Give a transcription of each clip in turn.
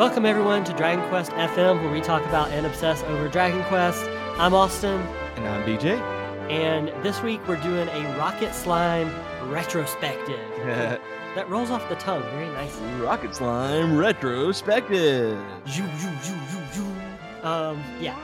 Welcome everyone to Dragon Quest FM, where we talk about and obsess over Dragon Quest. I'm Austin, And I'm BJ. and this week we're doing a Rocket Slime retrospective. that rolls off the tongue very nicely. Rocket Slime retrospective. Zoo, zoo, zoo, zoo, zoo. Um, yeah.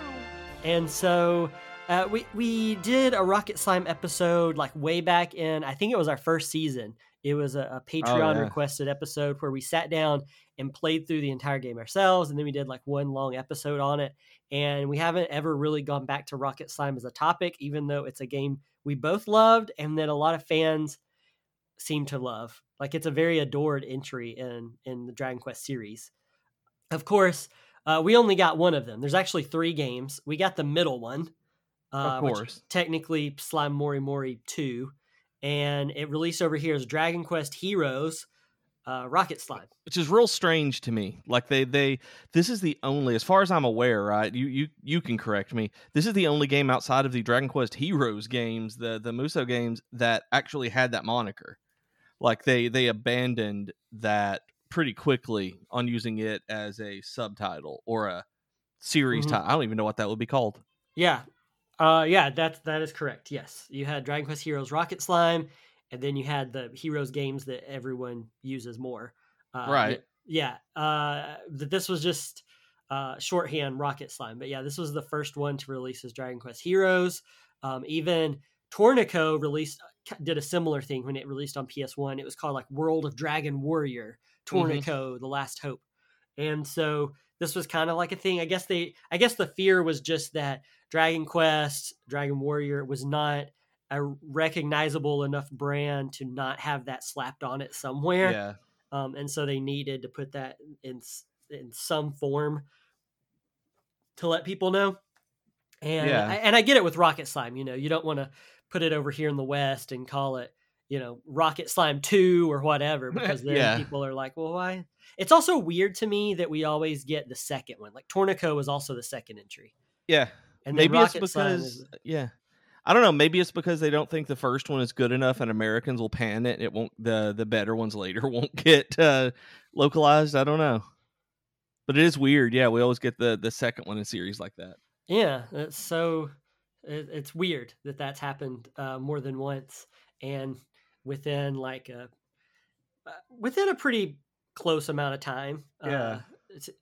And so uh, we we did a Rocket Slime episode like way back in I think it was our first season. It was a, a Patreon yeah. requested episode where we sat down and played through the entire game ourselves, and then we did like one long episode on it. And we haven't ever really gone back to Rocket Slime as a topic, even though it's a game we both loved and that a lot of fans seem to love. Like it's a very adored entry in in the Dragon Quest series. Of course, uh, we only got one of them. There's actually three games. We got the middle one, uh, Of which course. technically Slime Mori Mori two, and it released over here as Dragon Quest Heroes, uh, Rocket Slime Which is real strange to me. Like they they this is the only as far as I'm aware, right? You you you can correct me. This is the only game outside of the Dragon Quest Heroes games, the the Muso games that actually had that moniker. Like they they abandoned that pretty quickly on using it as a subtitle or a series Mhm. title. I don't even know what that would be called. Yeah, uh, yeah, that's that is correct. Yes, you had Dragon Quest Heroes Rocket Slime, and then you had the Heroes games that everyone uses more. Uh, Right. Yeah. Uh, this was just uh, shorthand Rocket Slime, but yeah, this was the first one to release as Dragon Quest Heroes. Um, even Torneko released did a similar thing when it released on PS1. It was called like World of Dragon Warrior Torneko: The Last Hope, and so this was kind of like a thing. I guess they, I guess the fear was just that Dragon Quest, Dragon Warrior was not a recognizable enough brand to not have that slapped on it somewhere. Yeah. Um, and so they needed to put that in in some form to let people know. And Yeah. I, and I get it with Rocket Slime. You know, you don't want to put it over here in the West and call it, you know, Rocket Slime Two or whatever, because then Yeah. people are like, well, why? It's also weird to me that we always get the second one. Like Torneko was also the second entry, Yeah. and maybe it's because is- yeah i don't know maybe it's because they don't think the first one is good enough and americans will pan it it won't the the better ones later won't get uh localized i don't know but it is weird yeah we always get the the second one in series like that Yeah, it's so it, it's weird that that's happened uh, more than once, and within like a uh, within a pretty close amount of time. Yeah. Uh,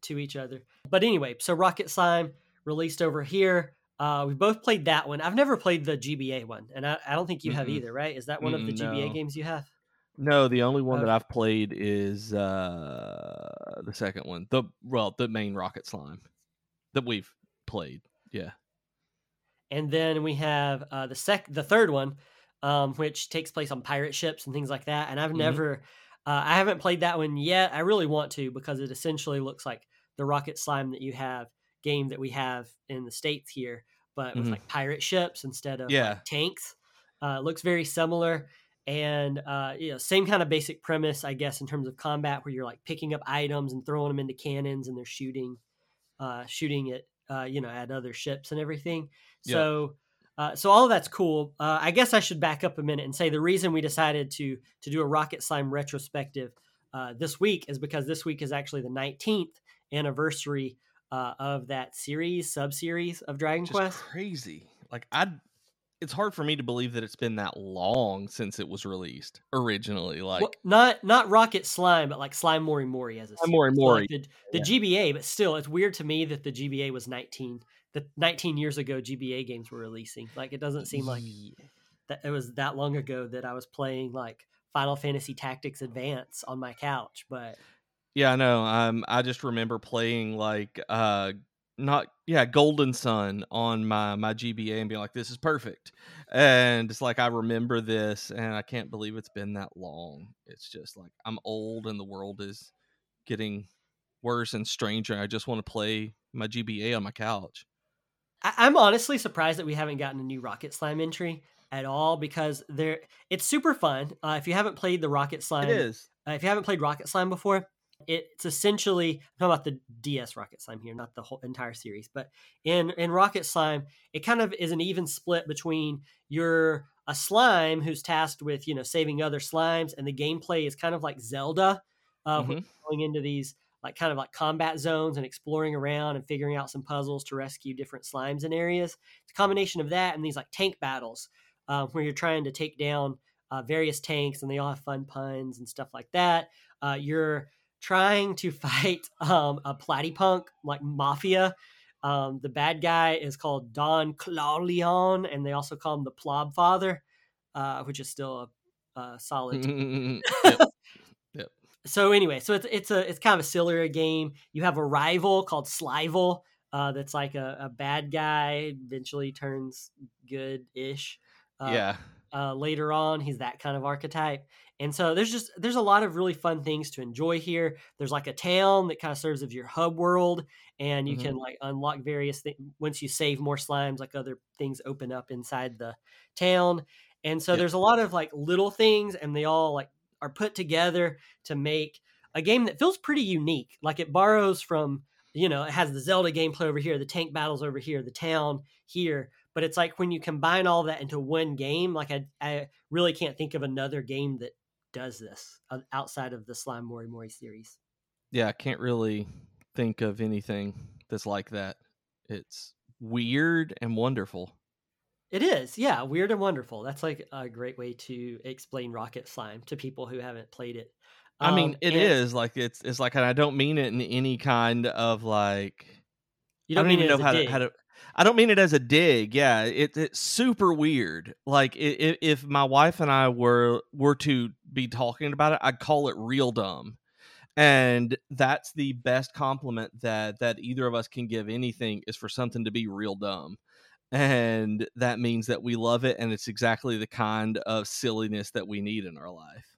to each other. But anyway, so Rocket Slime released over here. Uh, we both played that one. I've never played the GBA one, and I, I don't think you have Mm-mm. either, right? Is that one of the GBA no. games you have? no the only one that i've played is uh the second one the well the main rocket slime that we've played yeah and then we have uh, the sec the third one um, which takes place on pirate ships and things like that and i've Mhm. never uh, i haven't played that one yet. I really want to because it essentially looks like the rocket slime that you have game that we have in the states here but with Mhm. like pirate ships instead of like, tanks. Uh, it looks very similar and uh, you know same kind of basic premise i guess in terms of combat where you're like picking up items and throwing them into cannons and they're shooting uh, shooting it uh, you know at other ships and everything. So uh, so all of that's cool. Uh, i guess i should back up a minute and say the reason we decided to to do a rocket slime retrospective uh, this week is because this week is actually the 19th anniversary uh, of that series sub-series of dragon just quest. crazy. Like i it's hard for me to believe that it's been that long since it was released originally like Well, not not rocket slime but like slime mori mori as a Slime Mori series. Mori, like the, the gba but still it's weird to me that the gba was 19 the 19 years ago gba games were releasing like it doesn't seem like that it was that long ago that I was playing like Final Fantasy Tactics Advance on my couch. But Yeah, I know. Um, I just remember playing like uh, not yeah, Golden Sun on my my GBA and being like, "This is perfect," and it's like I remember this, and I can't believe it's been that long. It's just like I'm old, and the world is getting worse and stranger. I just want to play my GBA on my couch. I, I'm honestly surprised that we haven't gotten a new Rocket Slime entry at all because there it's super fun. Uh, if you haven't played the Rocket Slime, It is. Uh, if you haven't played Rocket Slime before, it's essentially I'm talking about the DS Rocket Slime here, not the whole entire series. But in in Rocket Slime, it kind of is an even split between you're a slime who's tasked with you know saving other slimes, and the gameplay is kind of like Zelda, uh, Mhm. going into these like kind of like combat zones and exploring around and figuring out some puzzles to rescue different slimes and areas. It's a combination of that and these like tank battles uh, where you're trying to take down uh, various tanks and they all have fun puns and stuff like that. Uh, you're trying to fight um, a platypunk like mafia. Um, the bad guy is called Don Clawleone, and they also call him the Plob Father, uh, which is still a, a solid. yep. So anyway, so it's it's a it's kind of a sillier game. You have a rival called Slival, uh, that's like a, a bad guy. Eventually turns good ish. Uh, yeah. uh, later on. He's that kind of archetype. And so there's just there's a lot of really fun things to enjoy here. There's like a town that kind of serves as your hub world, and you Mhm. can like unlock various things once you save more slimes. Like other things open up inside the town, and so there's a lot of like little things, and they all like are put together to make a game that feels pretty unique. Like it borrows from you know it has the Zelda gameplay over here, the tank battles over here, the town here, but it's like when you combine all that into one game like i, I really can't think of another game that does this uh, outside of the slime mori mori series Yeah, I can't really think of anything that's like that. It's weird and wonderful. It is yeah weird and wonderful that's like a great way to explain rocket slime to people who haven't played it I mean, Um, it is like it's it's like, and I don't mean it in any kind of like. you don't I mean don't it even know how to, how to. I don't mean it as a dig. Yeah, it, it's super weird. Like if, if my wife and I were were to be talking about it, I'd call it real dumb, and that's the best compliment that that either of us can give anything is for something to be real dumb, and that means that we love it, and it's exactly the kind of silliness that we need in our life.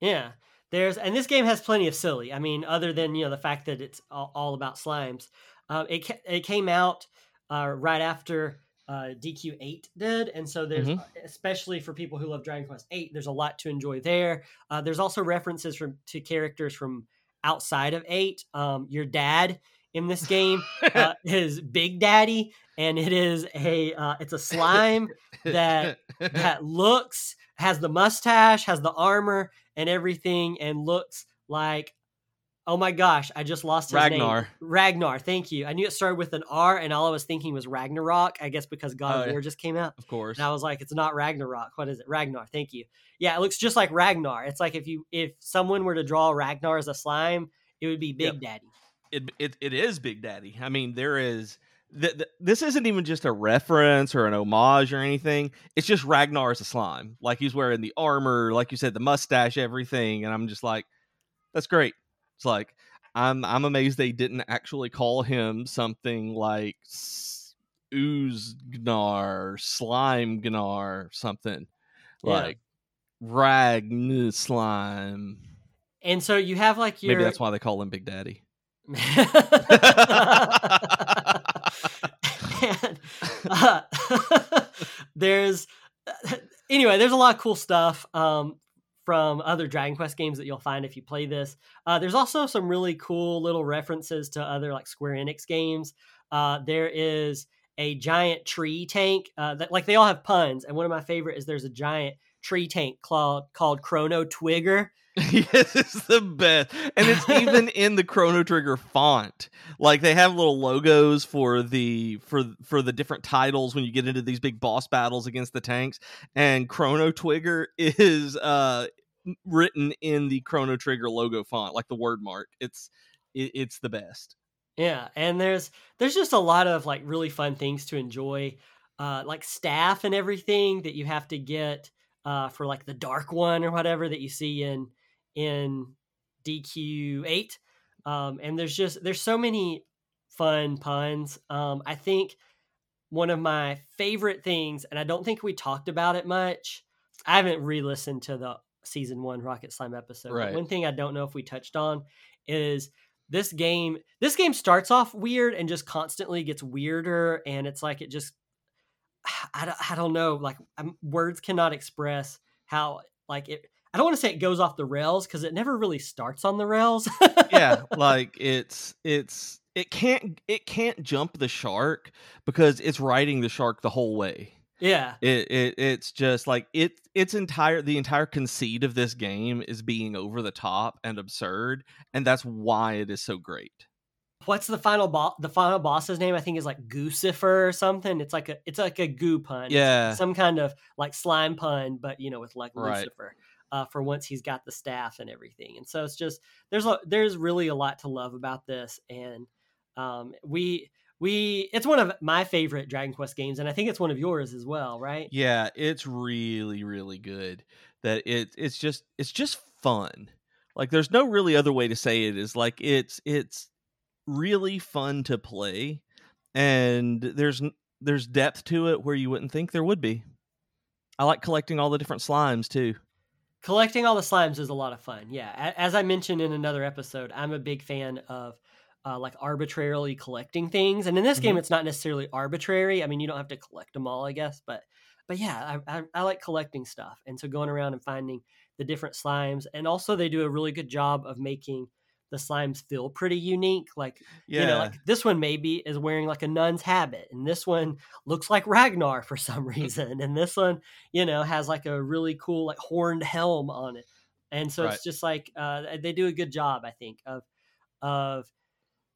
Yeah. There's and this game has plenty of silly. I mean, other than you know the fact that it's all, all about slimes. Um, it it came out uh, right after uh, DQ eight did, and so there's Mhm. especially for people who love Dragon Quest eight, there's a lot to enjoy there. Uh, there's also references from to characters from outside of eight. Um, your dad in this game uh, is Big Daddy, and it is a uh, it's a slime that that looks has the mustache, has the armor and everything, and looks like oh my gosh, I just lost his Ragnar. name. Ragnar, thank you. I knew it started with an R, and all I was thinking was Ragnarok. I guess because God of yeah. War just came out. of course. And I was like, it's not Ragnarok. What is it? Ragnar. Thank you. Yeah, it looks just like Ragnar. It's like if you if someone were to draw Ragnar as a slime, it would be Big Yep. Daddy. It, it it is Big Daddy. I mean, there is th- th- this isn't even just a reference or an homage or anything. It's just Ragnar as a slime. Like he's wearing the armor, like you said, the mustache, everything, and I'm just like, that's great. It's like I'm I'm amazed they didn't actually call him something like Oozgnar, Slime Gnar, something Yeah. like Ragn Slime. And so you have like your Maybe that's why they call him Big Daddy. and, uh, there's anyway, there's a lot of cool stuff um, from other Dragon Quest games that you'll find if you play this. Uh, there's also some really cool little references to other like Square Enix games. Uh, there is a giant tree tank uh, that like they all have puns, and one of my favorite is there's a giant tree tank called called Chrono Twigger. yes, it's the best. And it's even in the Chrono Trigger font. Like they have little logos for the for for the different titles when you get into these big boss battles against the tanks. And Chrono Trigger is uh written in the Chrono Trigger logo font, like the word mark. It's it, it's the best. Yeah, and there's there's just a lot of like really fun things to enjoy, uh, like staff and everything that you have to get uh, for like the dark one or whatever that you see in in DQ eight. Um, and there's just there's so many fun puns. Um, I think one of my favorite things, and I don't think we talked about it much. I haven't re-listened to the season one Rocket Slime episode. Right. One thing I don't know if we touched on is this game. This game starts off weird and just constantly gets weirder, and it's like it just. I don't, I don't know. Like um words cannot express how like it. I don't want to say it goes off the rails because it never really starts on the rails. yeah like it's it's it can't it can't jump the shark because it's riding the shark the whole way Yeah. It, it it's just like it it's entire the entire conceit of this game is being over the top and absurd, and that's why it is so great. What's the final boss? The final boss's name I think is like Goosifer or something. It's like a it's like a goo pun. Yeah. some kind of like slime pun, but you know with like Right. Lucifer. Uh, for once he's got the staff and everything, and so it's just there's a, there's really a lot to love about this, and um, we we it's one of my favorite Dragon Quest games, and I think it's one of yours as well, right? Yeah, it's really really good. That it it's just it's just fun. Like there's no really other way to say it is like it's it's really fun to play and there's there's depth to it where you wouldn't think there would be. I like collecting all the different slimes too. Collecting all the slimes is a lot of fun. Yeah, as I mentioned in another episode, I'm a big fan of uh, like arbitrarily collecting things, and in this game, it's not necessarily arbitrary. I mean, you don't have to collect them all, I guess, but but yeah, I, I, I like collecting stuff, and so going around and finding the different slimes, and also they do a really good job of making the slimes feel pretty unique. Like Yeah. you know, like this one maybe is wearing like a nun's habit, and this one looks like Ragnar for some reason, and this one, you know, has like a really cool like horned helm on it, and so Right. it's just like uh, they do a good job, I think, of of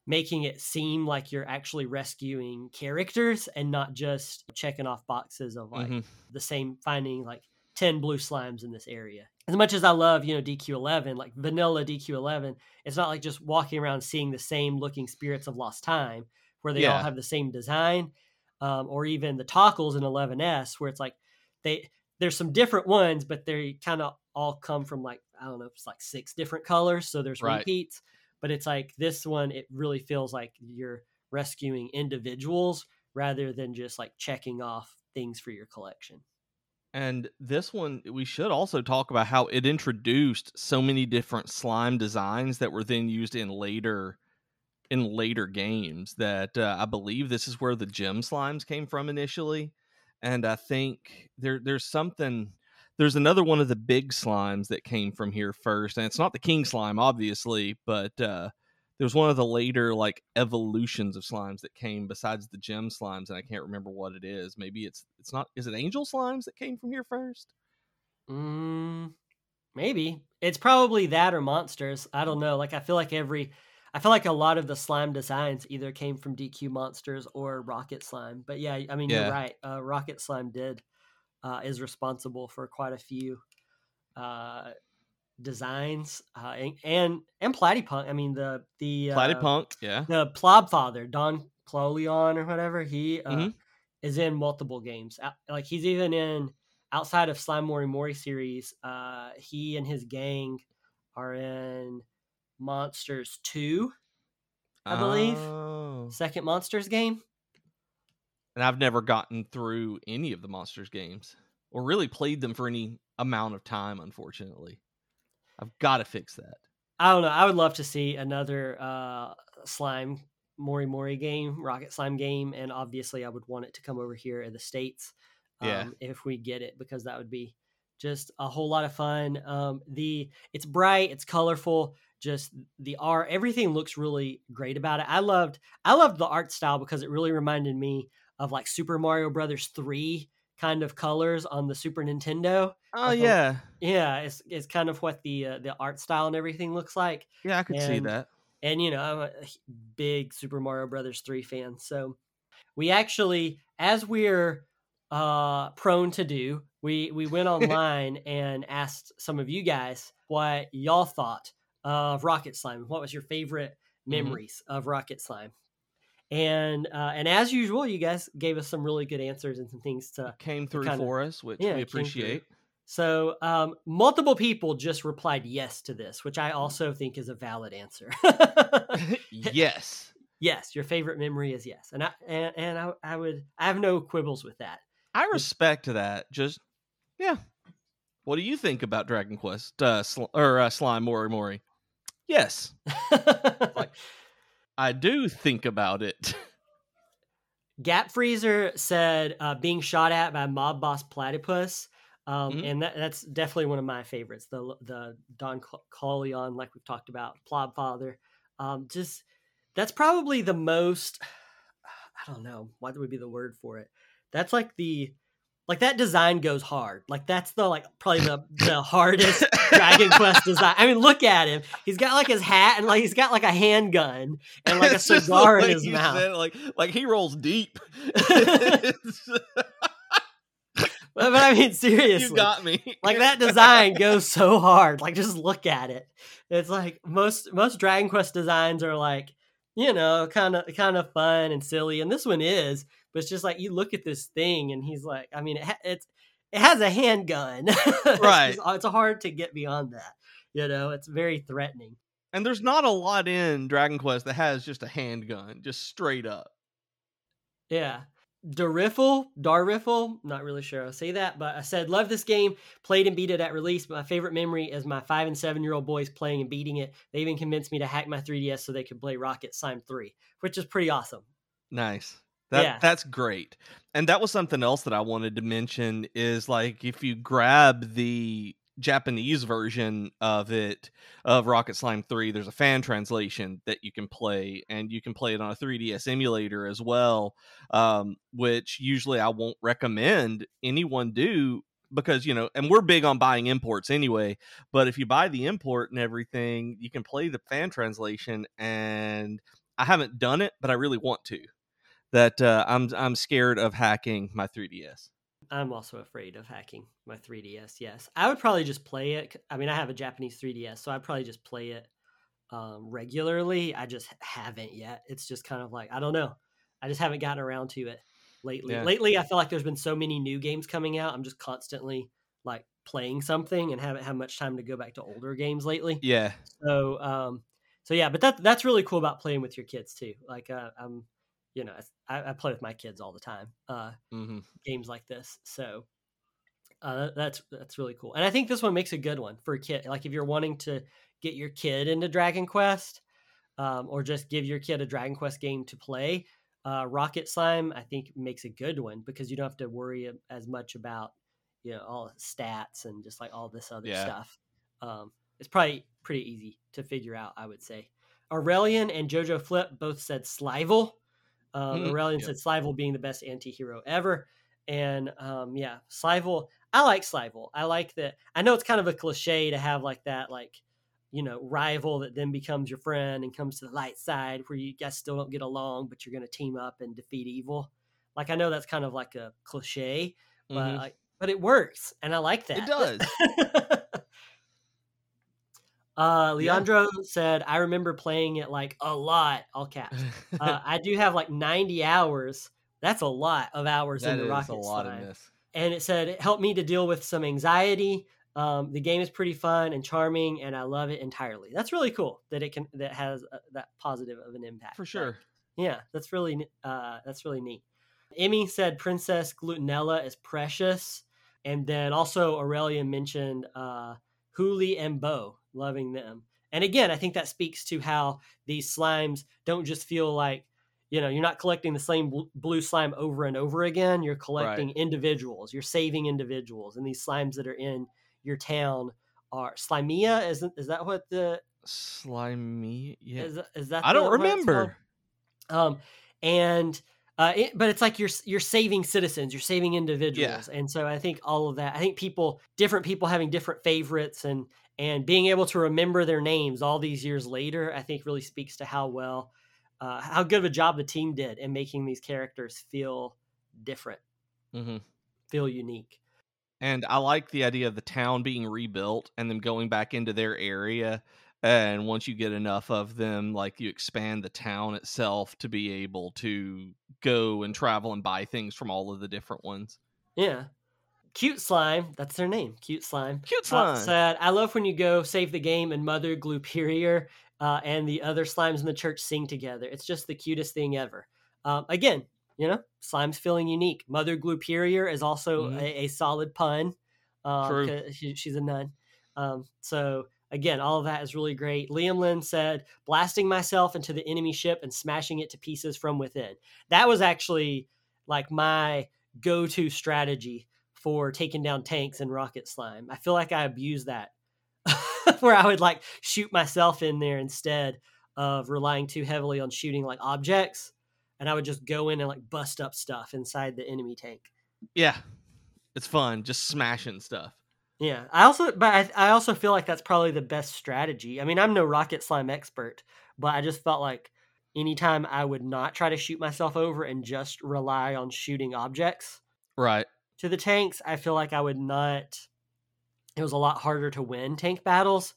making it seem like you're actually rescuing characters and not just checking off boxes of like Mhm. the same finding like 10 blue slimes in this area. As much as I love, you know, DQ11, like vanilla DQ11, it's not like just walking around seeing the same looking spirits of lost time where they all have the same design. Um, or even the toggles in 11S where it's like they there's some different ones, but they kind of all come from like, I don't know, it's like six different colors. So there's Right. repeats. But it's like this one, it really feels like you're rescuing individuals rather than just like checking off things for your collection. And this one, we should also talk about how it introduced so many different slime designs that were then used in later in later games. That uh, I believe this is where the gem slimes came from initially, and I think there there's something. There's another one of the big slimes that came from here first, and it's not the king slime, obviously, but uh, there's one of the later like evolutions of slimes that came besides the gem slimes, and I can't remember what it is. Maybe it's it's not. Is it angel slimes that came from here first? Mm, maybe it's probably that or monsters. I don't know. Like I feel like every, I feel like a lot of the slime designs either came from DQ monsters or Rocket Slime. But yeah, I mean Yeah. you're right. Uh, Rocket Slime did uh, is responsible for quite a few uh, designs uh, and and, and Platypunk. I mean the the uh, Platypunk, yeah. the Plob Father Don Clawleone or whatever he uh, Mhm. is in multiple games. Like he's even in outside of Slime Mori Mori series. Uh, he and his gang are in Monsters Two, I believe. Oh. second Monsters game. And I've never gotten through any of the Monsters games or really played them for any amount of time, unfortunately. I've got to fix that. I don't know. I would love to see another uh, slime Mori Mori game, Rocket Slime game, and obviously I would want it to come over here in the states. Um, Yeah. if we get it, because that would be just a whole lot of fun. Um, the it's bright, it's colorful. Just the art, everything looks really great about it. I loved, I loved the art style because it really reminded me of like Super Mario Brothers three kind of colors on the Super Nintendo. Oh, Like a- yeah. Yeah, it's it's kind of what the uh, the art style and everything looks like Yeah, I could see that. and you know i'm a big super mario brothers 3 fan so we actually as we're uh prone to do we we went online and asked some of you guys what y'all thought of rocket slime what was your favorite Mhm. memories of rocket slime and uh and as usual you guys gave us some really good answers and some things to Came through kinda- for us, which yeah, we it came through. appreciate. so um multiple people just replied yes to this which i also think is a valid answer yes. yes your favorite memory is yes and i and, and I, I would i have no quibbles with that I respect that. Just, yeah. What do you think about Dragon Quest uh, sl- or uh, Slime Mori Mori? Yes, I do think about it. gap freezer said uh, being shot at by mob boss platypus um, Mhm. and that, that's definitely one of my favorites the the don Corleone, like we've talked about plob father um, just that's probably the most i don't know what would be the word for it that's like the like that design goes hard. Like that's the like probably the the hardest Dragon Quest design. I mean, look at him. He's got like his hat and like he's got like a handgun and like a cigar in his mouth. Said, like like he rolls deep. But, but I mean, seriously, you got me. like that design goes so hard. Like just look at it. It's like most most Dragon Quest designs are like you know kind of kind of fun and silly, and this one is. But it's just like you look at this thing, and he's like, I mean, it ha- it's it has a handgun, right? it's, uh, it's hard to get beyond that. You know, it's very threatening. And there's not a lot in Dragon Quest that has just a handgun, just straight up. Yeah. Dariffle, Darriffle, not really sure I'll say that, but I said, love this game, played and beat it at release, but my favorite memory is my five and seven year old boys playing and beating it. They even convinced me to hack my 3DS so they could play Rocket Slime 3, which is pretty awesome. Nice. That, Yeah. That's great. And that was something else that I wanted to mention is like if you grab the Japanese version of it of Rocket Slime 3, there's a fan translation that you can play and you can play it on a 3DS emulator as well, um, which usually I won't recommend anyone do because you know and we're big on buying imports anyway but if you buy the import and everything you can play the fan translation and i haven't done it but i really want to that uh, I'm I'm scared of hacking my 3DS. I'm also afraid of hacking my 3DS. Yes, I would probably just play it. I mean, I have a Japanese 3DS, so I'd probably just play it um, regularly. I just haven't yet. It's just kind of like I don't know. I just haven't gotten around to it lately. Yeah. Lately, I feel like there's been so many new games coming out. I'm just constantly like playing something and haven't had much time to go back to older games lately. Yeah, So, um, so yeah, but that that's really cool about playing with your kids too. Like, uh, I'm, you know, I, I play with my kids all the time. Uh, hmm games like this. So uh, that's that's really cool, and I think this one makes a good one for a kid. Like if you're wanting to get your kid into Dragon Quest, um, or just give your kid a Dragon Quest game to play, uh, Rocket Slime I think makes a good one because you don't have to worry as much about you know all stats and just like all this other Yeah. stuff. Um, it's probably pretty easy to figure out, I would say. Aurelian and Jojo Flip both said Slival. Um, Mhm, Aurelian yep. said Slival being the best anti-hero ever. And um, yeah, Slival, I like Slival. I like that. I know it's kind of a cliche to have like that, like, you know, rival that then becomes your friend and comes to the light side where you guys still don't get along, but you're going to team up and defeat evil. Like, I know that's kind of like a cliche, but Mhm. like, but it works. And I like that. it does. uh, Leandro said, I remember playing it like a lot, all caps. Uh, I do have like 90 hours. That's a lot of hours that in the Rocket a lot in this. and it said it helped me to deal with some anxiety. Um, the game is pretty fun and charming, and I love it entirely. That's really cool that it can that has uh, that positive of an impact. For sure. yeah, that's really uh, that's really neat. Emmy said Princess Glutinella is precious, and then also Aurelia mentioned uh, Huli and Bo, loving them. And again, I think that speaks to how these slimes don't just feel like you know you're not collecting the same blue slime over and over again. You're collecting individuals. You're saving individuals, and these slimes that are in your town are Slimea. Is is that what the Slimy. Yeah. is, is that I the- don't what it's called? remember. um and uh it, but it's like you're you're saving citizens you're saving individuals and so i think all of that i think people different people having different favorites and and being able to remember their names all these years later i think really speaks to how well uh, how good of a job the team did in making these characters feel different mm-hmm. feel unique And I like the idea of the town being rebuilt and them going back into their area. And once you get enough of them, like you expand the town itself to be able to go and travel and buy things from all of the different ones. yeah cute slime that's their name cute slime Cute Uh, slime. said, I love when you go save the game and Mother Gluperior uh, and the other slimes in the church sing together. It's just the cutest thing ever. Um, again, you know, slimes feeling unique. Mother Gluperior is also Mhm. a, a solid pun. Um, True. She, she's a nun. Um, so again, all of that is really great. Liam Lynn said, blasting myself into the enemy ship and smashing it to pieces from within. That was actually like my go-to strategy for taking down tanks and Rocket Slime. I feel like I abused that, where I would like shoot myself in there instead of relying too heavily on shooting like objects, and I would just go in and like bust up stuff inside the enemy tank. yeah. It's fun, just smashing stuff. Yeah, I also, but I, I also feel like that's probably the best strategy. I mean, I'm no rocket slime expert, but I just felt like anytime I would not try to shoot myself over and just rely on shooting objects Right. to the tanks, I feel like I would not. It was a lot harder to win tank battles,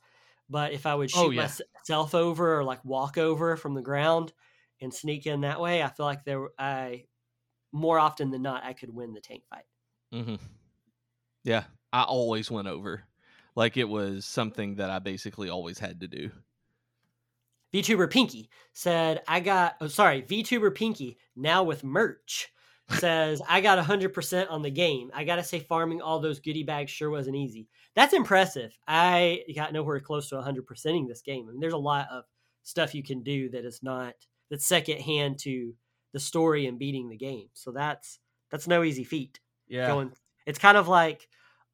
but if I would shoot Oh, yeah. myself over or like walk over from the ground and sneak in that way, I feel like there I more often than not I could win the tank fight. Mm-hmm. Yeah, I always went over. Like it was something that I basically always had to do. VTuber Pinky said, I got, oh, sorry, VTuber Pinky, now with merch, says, I got 100% on the game. I got to say, farming all those goodie bags sure wasn't easy. That's impressive. I got nowhere close to 100%ing this game. I mean, there's a lot of stuff you can do that is not, that's second hand to the story and beating the game. So that's, that's no easy feat. Yeah. Going, it's kind of like,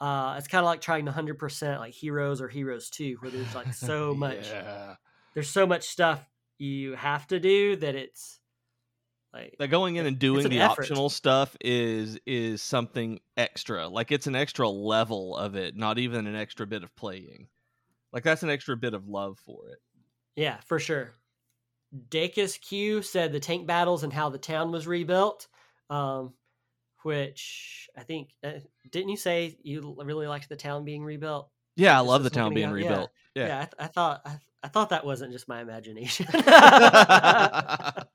uh, it's kind of like trying to 100% like Heroes or Heroes 2, where there's like so much Yeah. there's so much stuff you have to do that it's like That going in and doing an the effort. optional stuff is is something extra. Like it's an extra level of it, not even an extra bit of playing. Like that's an extra bit of love for it. yeah for sure Dacus Q said the tank battles and how the town was rebuilt um which I think uh, didn't you say you really liked the town being rebuilt Yeah, I love the town being out- rebuilt. yeah, Yeah. I, th- I thought I, I thought that wasn't just my imagination uh,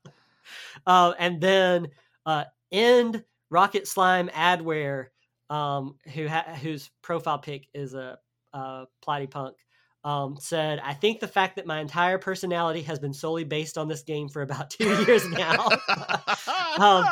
and then uh, end Rocket Slime Adware, um, who ha- whose profile pic is a uh, Platypunk, um, said, "I think the fact that my entire personality has been solely based on this game for about two years now." Um,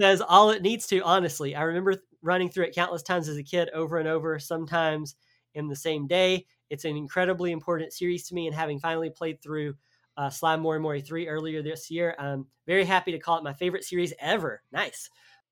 says all it needs to honestly. I remember running through it countless times as a kid over and over sometimes in the same day. It's an incredibly important series to me and having finally played through uh, slime mori mori 3 earlier this year i'm very happy to call it my favorite series ever. Nice.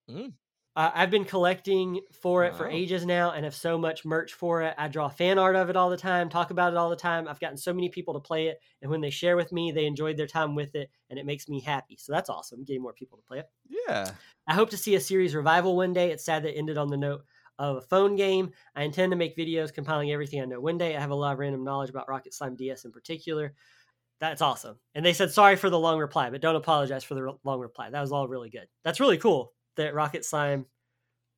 Mm. Uh, i've been collecting for it for ages now and have so much merch for it i draw fan art of it all the time talk about it all the time i've gotten so many people to play it and when they share with me they enjoyed their time with it and it makes me happy so that's awesome getting more people to play it yeah. I hope to see a series revival one day. It's sad that it ended on the note of a phone game. I intend to make videos compiling everything I know one day. I have a lot of random knowledge about Rocket Slime DS in particular. That's awesome. And they said sorry for the long reply, but don't apologize for the long reply. That was all really good. That's really cool that Rocket Slime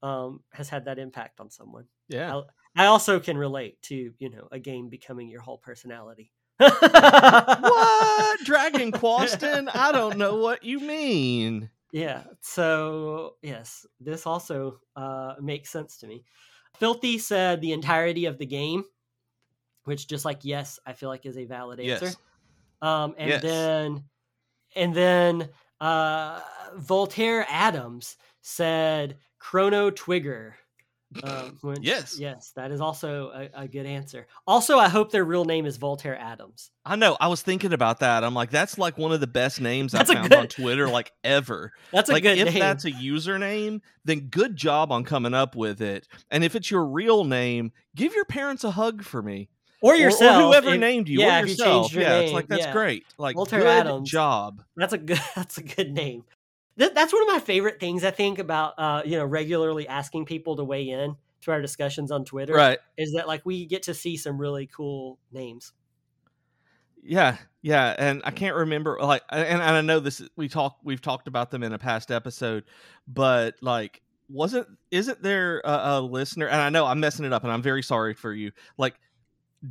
um, has had that impact on someone. Yeah. I also can relate to you know a game becoming your whole personality. what? Dragon Quaston? I don't know what you mean. Yeah. So yes, this also uh, makes sense to me. Filthy said the entirety of the game, which just like yes, I feel like is a valid answer. Yes. Um, and Yes. then and then uh, Voltaire Adams said Chrono Twigger. Um, which- Yes. yes, that is also a, a good answer. Also, I hope their real name is Voltaire Adams. I know. I was thinking about that. I'm like, that's like one of the best names That's I found good- on Twitter, like ever. That's a like good if name. that's a username, then good job on coming up with it. And if it's your real name, give your parents a hug for me. Or yourself. or, whoever if- named you, yeah, or if you yourself. your yeah, it's like that's yeah. great. Like Voltaire good Adams. job. That's a good. That's a good name. That, that's one of my favorite things. I think about uh, you know regularly asking people to weigh in to our discussions on Twitter. Right. Is that like we get to see some really cool names. Yeah, yeah, and I can't remember like, and, and I know this. We talk, we've talked about them in a past episode, but like, wasn't isn't there a, a listener? And I know I'm messing it up, and I'm very sorry for you. Like,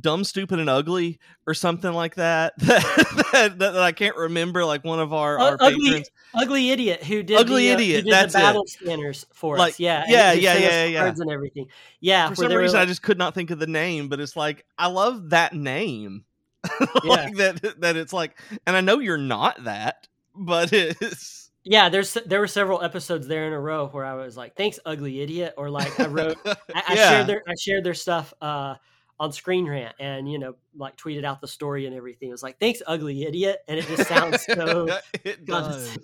dumb, stupid, and ugly, or something like that. that, that, that I can't remember. Like one of our, Uh, our ugly, patrons. ugly idiot who did Ugly the, uh, Idiot, Who did that's the it. battle scanners for Like, us. Yeah. and yeah, yeah, yeah, yeah. cards and everything. Yeah. For some reason, I just could not think of the name, but it's like I love that name. Yeah. that. That it's like, and I know you're not that, but it's. yeah. There's there were several episodes there in a row where I was like, "Thanks, ugly idiot," or like I wrote I, I Yeah. shared their I shared their stuff uh, on Screen Rant and you know like tweeted out the story and everything. It was like, "Thanks, ugly idiot," and it just sounds so it does.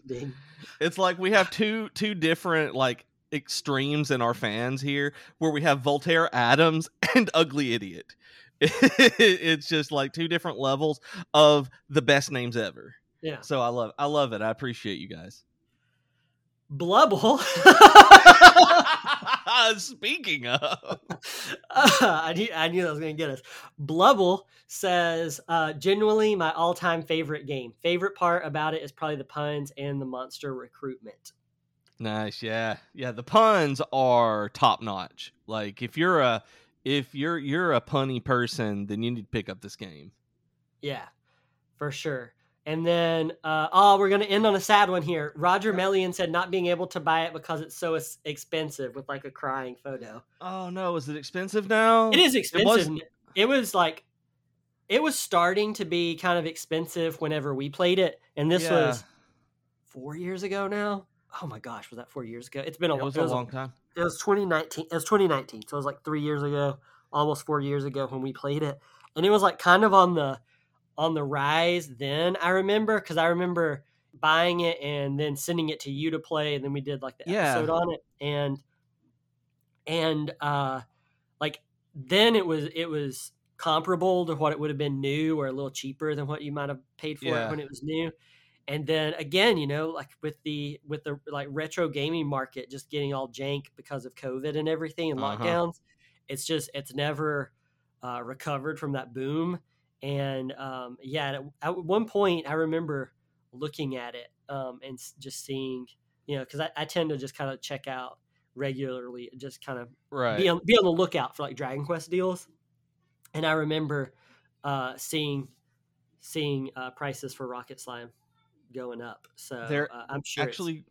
It's like we have two two different like extremes in our fans here, where we have Voltaire Adams and Ugly Idiot. it's just like two different levels of the best names ever. Yeah, So I love I love it. I appreciate you guys. Blubble. Speaking of, I knew I knew that was going to get us. Blubble says, uh, genuinely my all-time favorite game. Favorite part about it is probably the puns and the monster recruitment. Nice, yeah, yeah. The puns are top notch. Like if you're a if you're you're a punny person, then you need to pick up this game. Yeah, for sure. And then, uh, oh, we're going to end on a sad one here. Roger Melian said not being able to buy it because it's so expensive with like a crying photo. Oh, no. Is it expensive now? It is expensive. It, it was like, it was starting to be kind of expensive whenever we played it. And this yeah. was four years ago now. Oh my gosh, was that four years ago? It's been a, it was it was a long time. It was 2019. It was 2019. So it was like three years ago, almost four years ago when we played it. And it was like kind of on the on the rise then i remember because i remember buying it and then sending it to you to play and then we did like the yeah. episode on it and and uh like then it was it was comparable to what it would have been new or a little cheaper than what you might have paid for yeah. it when it was new and then again you know like with the with the like retro gaming market just getting all jank because of covid and everything and uh-huh. lockdowns it's just it's never uh, recovered from that boom and um, yeah, at, one point I remember looking at it um, and just seeing, you know, because I, I, tend to just kind of check out regularly, just kind of right. be on be on the lookout for like Dragon Quest deals. And I remember uh, seeing seeing uh, prices for Rocket Slime going up. So uh, I'm sure actually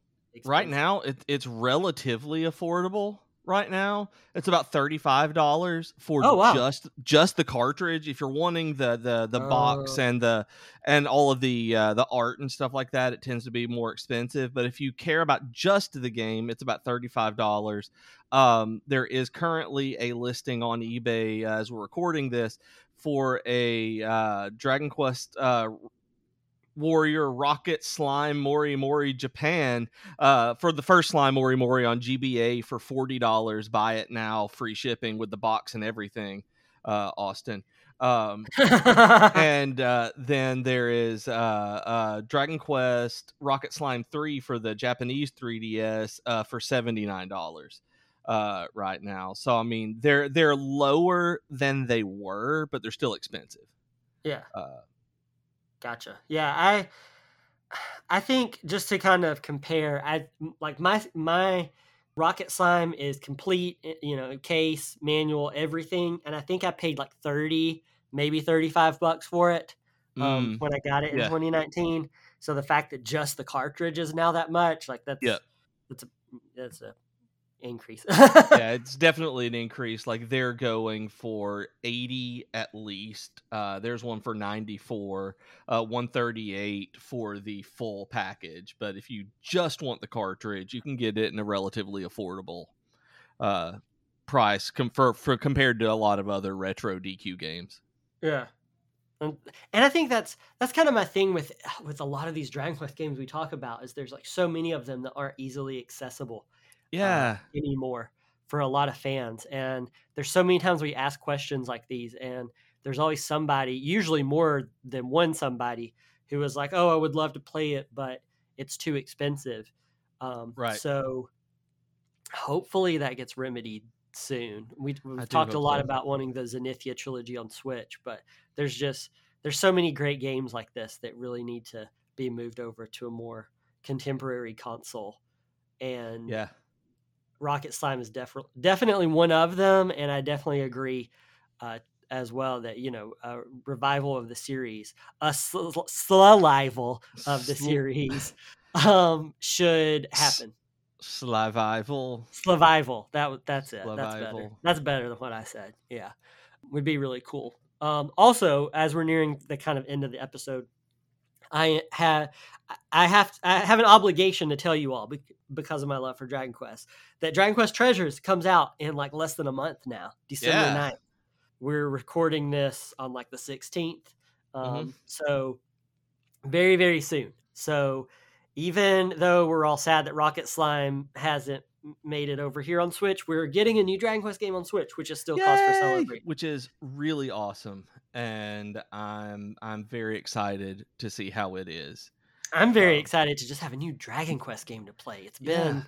right now it, it's relatively affordable right now. It's about thirty five dollars for oh, wow. just just the cartridge. If you're wanting the the the uh, box and the and all of the uh, the art and stuff like that, it tends to be more expensive. But if you care about just the game, it's about thirty five dollars. Um, there is currently a listing on eBay uh, as we're recording this for a uh, Dragon Quest uh, Warrior Rocket Slime Mori Mori Japan uh, for the first Slime Mori Mori on GBA for forty dollars. Buy it now, free shipping with the box and everything. Uh, Austin. Um, and uh, then there is uh, uh, Dragon Quest Rocket Slime 3 for the Japanese 3DS uh, for $79 uh, right now. So I mean, they're they're lower than they were, but they're still expensive. Yeah. Uh, Gotcha. Yeah, I I think just to kind of compare, I like my my Rocket Slime is complete, eh, you know, case, manual, everything, and I think I paid like 30, maybe 35 bucks for it um, mm. when I got it in yeah. 2019. So the fact that just the cartridge is now that much, like that's yeah. that's a that's a increase. yeah, it's definitely an increase. Like they're going for 80 at least. Uh, there's one for 94, uh, 138 for the full package. But if you just want the cartridge, you can get it in a relatively affordable uh, price com- for, for compared to a lot of other retro DQ games. Yeah. And, and I think that's that's kind of my thing with with a lot of these Dragon Quest games we talk about is there's like so many of them that aren't easily accessible yeah. uh, anymore for a lot of fans and there's so many times we ask questions like these and there's always somebody usually more than one somebody who is like oh i would love to play it but it's too expensive. Um, right. so hopefully that gets remedied soon. We, have talked a lot so. about wanting the zenithia trilogy on switch but there's just there's so many great games like this that really need to be moved over to a more contemporary console and yeah Rocket Slime is def- definitely one of them, and I definitely agree uh, as well that you know a revival of the series, a sl- of the series, um, should happen. Slavival. Slavival. That that's it. That's better. That's better than what I said. Yeah, would be really cool. Um, also, as we're nearing the kind of end of the episode, I have I have I have an obligation to tell you all because of my love for Dragon Quest that Dragon Quest Treasures comes out in like less than a month now, December yeah. 9th. We're recording this on like the 16th. Mm-hmm. Um, mm-hmm. So very very soon. So even though we're all sad that Rocket Slime hasn't made it over here on Switch, we're getting a new Dragon Quest game on Switch, which is still Yay! cause for celebration. Which is really awesome and I'm I'm very excited to see how it is. I'm very um, excited to just have a new Dragon Quest game to play. It's been yeah.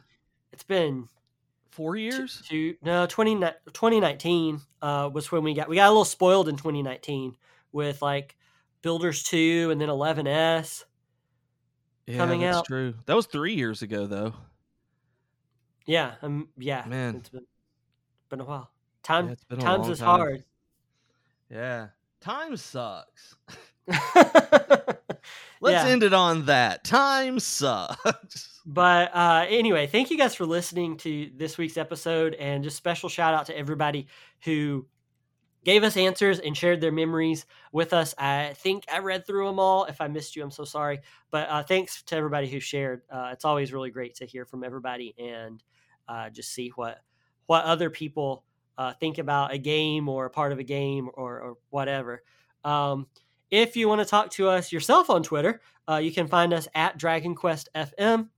it's been Four years? No 20, 2019 uh, was when we got we got a little spoiled in 2019 with like Builders two and then 11s yeah, coming that's out. true. That was three years ago, though. Yeah, um, yeah, Man. it's been been a while. Time Yeah, a times is time. hard. Yeah. Time sucks. Let's Yeah. end it on that. Time sucks. But uh, anyway, thank you guys for listening to this week's episode, and just special shout out to everybody who gave us answers and shared their memories with us. I think I read through them all. If I missed you, I'm so sorry. But uh, thanks to everybody who shared. Uh, it's always really great to hear from everybody and uh, just see what what other people uh, think about a game or a part of a game or, or whatever. Um, if you want to talk to us yourself on Twitter, uh, you can find us at Dragon Quest FM.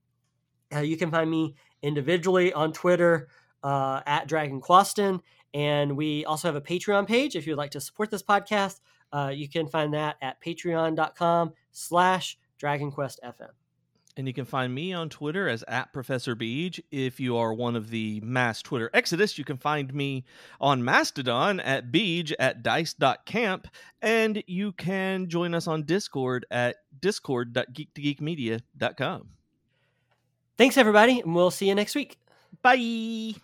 Uh, you can find me individually on Twitter uh, at Dragon Quaston. And we also have a Patreon page. If you'd like to support this podcast, uh, you can find that at patreon.com slash Dragon Quest FM. And you can find me on Twitter as at Professor Beej. If you are one of the mass Twitter exodus, you can find me on Mastodon at Beej at dice.camp. And you can join us on Discord at discord.geek2geekmedia.com. Thanks, everybody, and we'll see you next week. Bye.